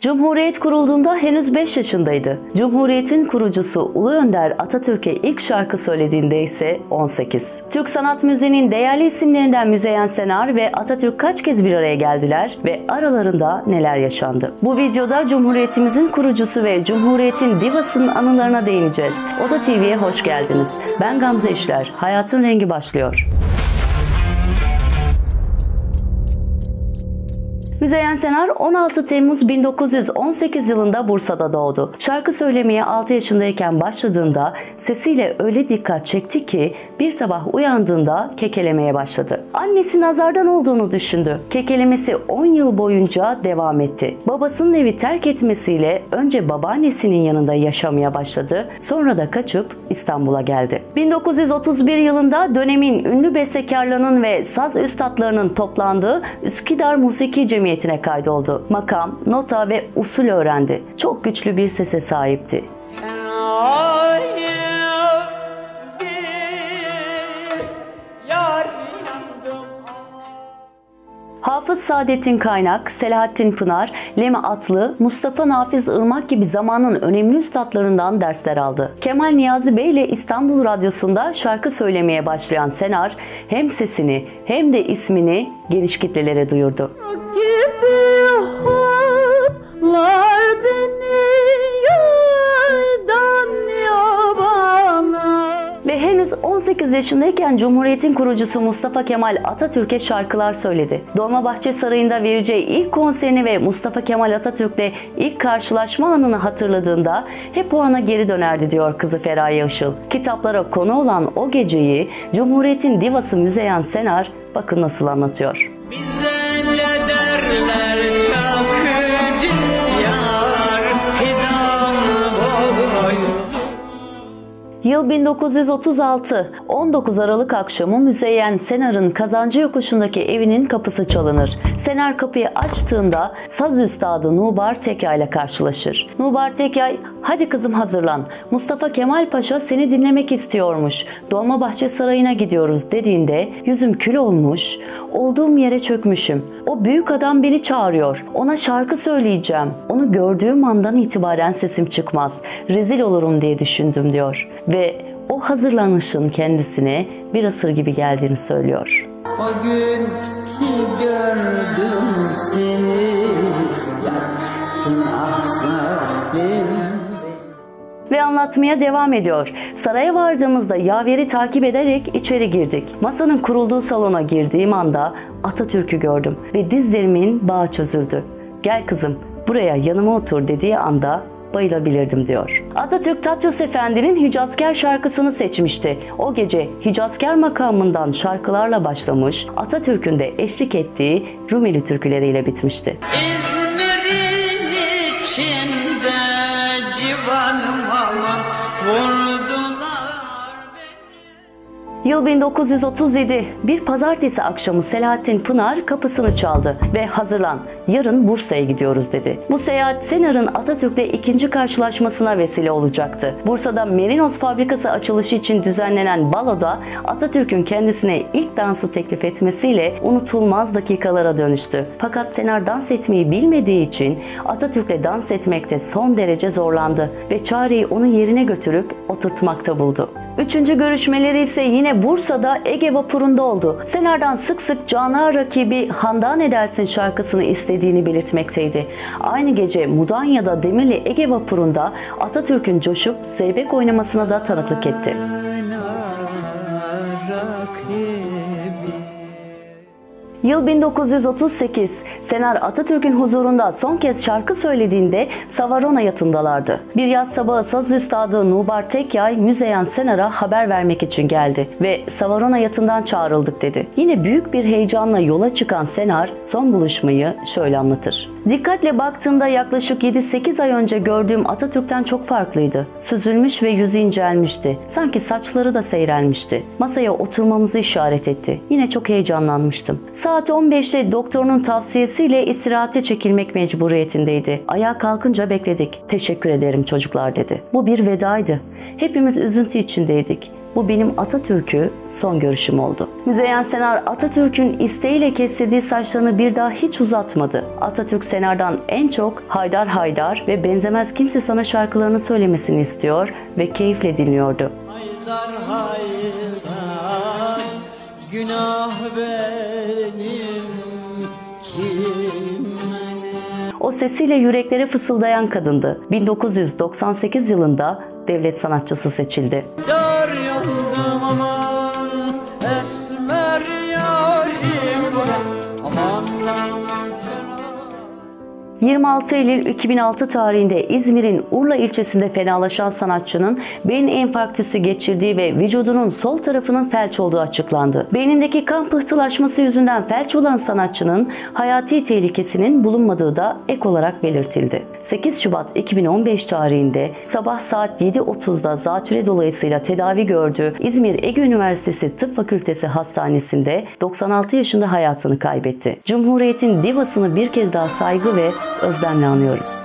Cumhuriyet kurulduğunda henüz 5 yaşındaydı. Cumhuriyetin kurucusu Ulu Önder Atatürk'e ilk şarkı söylediğinde ise 18. Türk sanat müziğinin değerli isimlerinden Müzeyyen Senar ve Atatürk kaç kez bir araya geldiler ve aralarında neler yaşandı? Bu videoda Cumhuriyetimizin kurucusu ve Cumhuriyetin divasının anılarına değineceğiz. Oda TV'ye hoş geldiniz. Ben Gamze İşler. Hayatın rengi başlıyor. Müzeyyen Senar 16 Temmuz 1918 yılında Bursa'da doğdu. Şarkı söylemeye 6 yaşındayken başladığında sesiyle öyle dikkat çekti ki bir sabah uyandığında kekelemeye başladı. Annesi nazardan olduğunu düşündü. Kekelemesi 10 yıl boyunca devam etti. Babasının evi terk etmesiyle önce babaannesinin yanında yaşamaya başladı. Sonra da kaçıp İstanbul'a geldi. 1931 yılında dönemin ünlü bestekarlarının ve saz üstadlarının toplandığı Üsküdar Musiki Cemiyeti Cemiyeti'ne kaydoldu. Makam, nota ve usul öğrendi. Çok güçlü bir sese sahipti. Hafız Saadettin Kaynak, Selahattin Pınar, Lemi Atlı, Mustafa Nafiz Irmak gibi zamanın önemli üstadlarından dersler aldı. Kemal Niyazi Bey ile İstanbul Radyosu'nda şarkı söylemeye başlayan Senar hem sesini hem de ismini geniş kitlelere duyurdu. Ve henüz 18 yaşındayken Cumhuriyet'in kurucusu Mustafa Kemal Atatürk'e şarkılar söyledi. Dolmabahçe Sarayı'nda vereceği ilk konserini ve Mustafa Kemal Atatürk'le ilk karşılaşma anını hatırladığında hep o ana geri dönerdi diyor kızı Feraye Işıl. Kitaplara konu olan o geceyi Cumhuriyet'in divası Müzeyyen Senar bakın nasıl anlatıyor. Yıl 1936. 19 Aralık akşamı Müzeyyen Senar'ın Kazancı Yokuşu'ndaki evinin kapısı çalınır. Senar kapıyı açtığında saz üstadı Nubar Tekyay ile karşılaşır. Nubar Tekyay, hadi kızım hazırlan. Mustafa Kemal Paşa seni dinlemek istiyormuş. Dolmabahçe Sarayı'na gidiyoruz dediğinde yüzüm kül olmuş, olduğum yere çökmüşüm. O büyük adam beni çağırıyor. Ona şarkı söyleyeceğim. Onu gördüğüm andan itibaren sesim çıkmaz. Rezil olurum diye düşündüm diyor. Ve o hazırlanışın kendisine bir asır gibi geldiğini söylüyor. O gün ki gördüm seni Yaktın ah Ve anlatmaya devam ediyor. Saraya vardığımızda yaveri takip ederek içeri girdik. Masanın kurulduğu salona girdiğim anda Atatürk'ü gördüm ve dizlerimin bağı çözüldü. Gel kızım buraya yanıma otur dediği anda bayılabilirdim diyor. Atatürk Tatyos Efendi'nin Hicazkar şarkısını seçmişti. O gece Hicazkar makamından şarkılarla başlamış, Atatürk'ün de eşlik ettiği Rumeli türküleriyle bitmişti. İzmir'in Yıl 1937. Bir pazartesi akşamı Selahattin Pınar kapısını çaldı ve hazırlan yarın Bursa'ya gidiyoruz dedi. Bu seyahat Senar'ın Atatürk'le ikinci karşılaşmasına vesile olacaktı. Bursa'da Merinos fabrikası açılışı için düzenlenen baloda Atatürk'ün kendisine ilk dansı teklif etmesiyle unutulmaz dakikalara dönüştü. Fakat Senar dans etmeyi bilmediği için Atatürk'le dans etmekte son derece zorlandı ve çareyi onu yerine götürüp oturtmakta buldu. Üçüncü görüşmeleri ise yine Bursa'da Ege vapurunda oldu. Senar'dan sık sık cana rakibi Handan Edersin şarkısını istediğini belirtmekteydi. Aynı gece Mudanya'da Demirli Ege vapurunda Atatürk'ün coşup zeybek oynamasına da tanıklık etti. Yıl 1938. Senar Atatürk'ün huzurunda son kez şarkı söylediğinde Savarona yatındalardı. Bir yaz sabahı saz üstadı Nubar Tekyay Müzeyyen Senar'a haber vermek için geldi ve Savarona yatından çağrıldık dedi. Yine büyük bir heyecanla yola çıkan Senar son buluşmayı şöyle anlatır. Dikkatle baktığımda yaklaşık 7-8 ay önce gördüğüm Atatürk'ten çok farklıydı. Süzülmüş ve yüzü incelmişti. Sanki saçları da seyrelmişti. Masaya oturmamızı işaret etti. Yine çok heyecanlanmıştım. Saat 15'te doktorunun tavsiyesiyle istirahate çekilmek mecburiyetindeydi. Ayağa kalkınca bekledik. Teşekkür ederim çocuklar dedi. Bu bir vedaydı. Hepimiz üzüntü içindeydik. Bu benim Atatürk'ü son görüşüm oldu. Müzeyyen Senar Atatürk'ün isteğiyle kestirdiği saçlarını bir daha hiç uzatmadı. Atatürk Senar'dan en çok Haydar Haydar ve Benzemez Kimse Sana şarkılarını söylemesini istiyor ve keyifle dinliyordu. Haydar haydar Günah benim O sesiyle yüreklere fısıldayan kadındı. 1998 yılında devlet sanatçısı seçildi. Yar yandım aman 26 Eylül 2006 tarihinde İzmir'in Urla ilçesinde fenalaşan sanatçının beyin enfarktüsü geçirdiği ve vücudunun sol tarafının felç olduğu açıklandı. Beynindeki kan pıhtılaşması yüzünden felç olan sanatçının hayati tehlikesinin bulunmadığı da ek olarak belirtildi. 8 Şubat 2015 tarihinde sabah saat 7.30'da zatüre dolayısıyla tedavi gördüğü İzmir Ege Üniversitesi Tıp Fakültesi Hastanesi'nde 96 yaşında hayatını kaybetti. Cumhuriyet'in divasını bir kez daha saygı ve özlemle anıyoruz.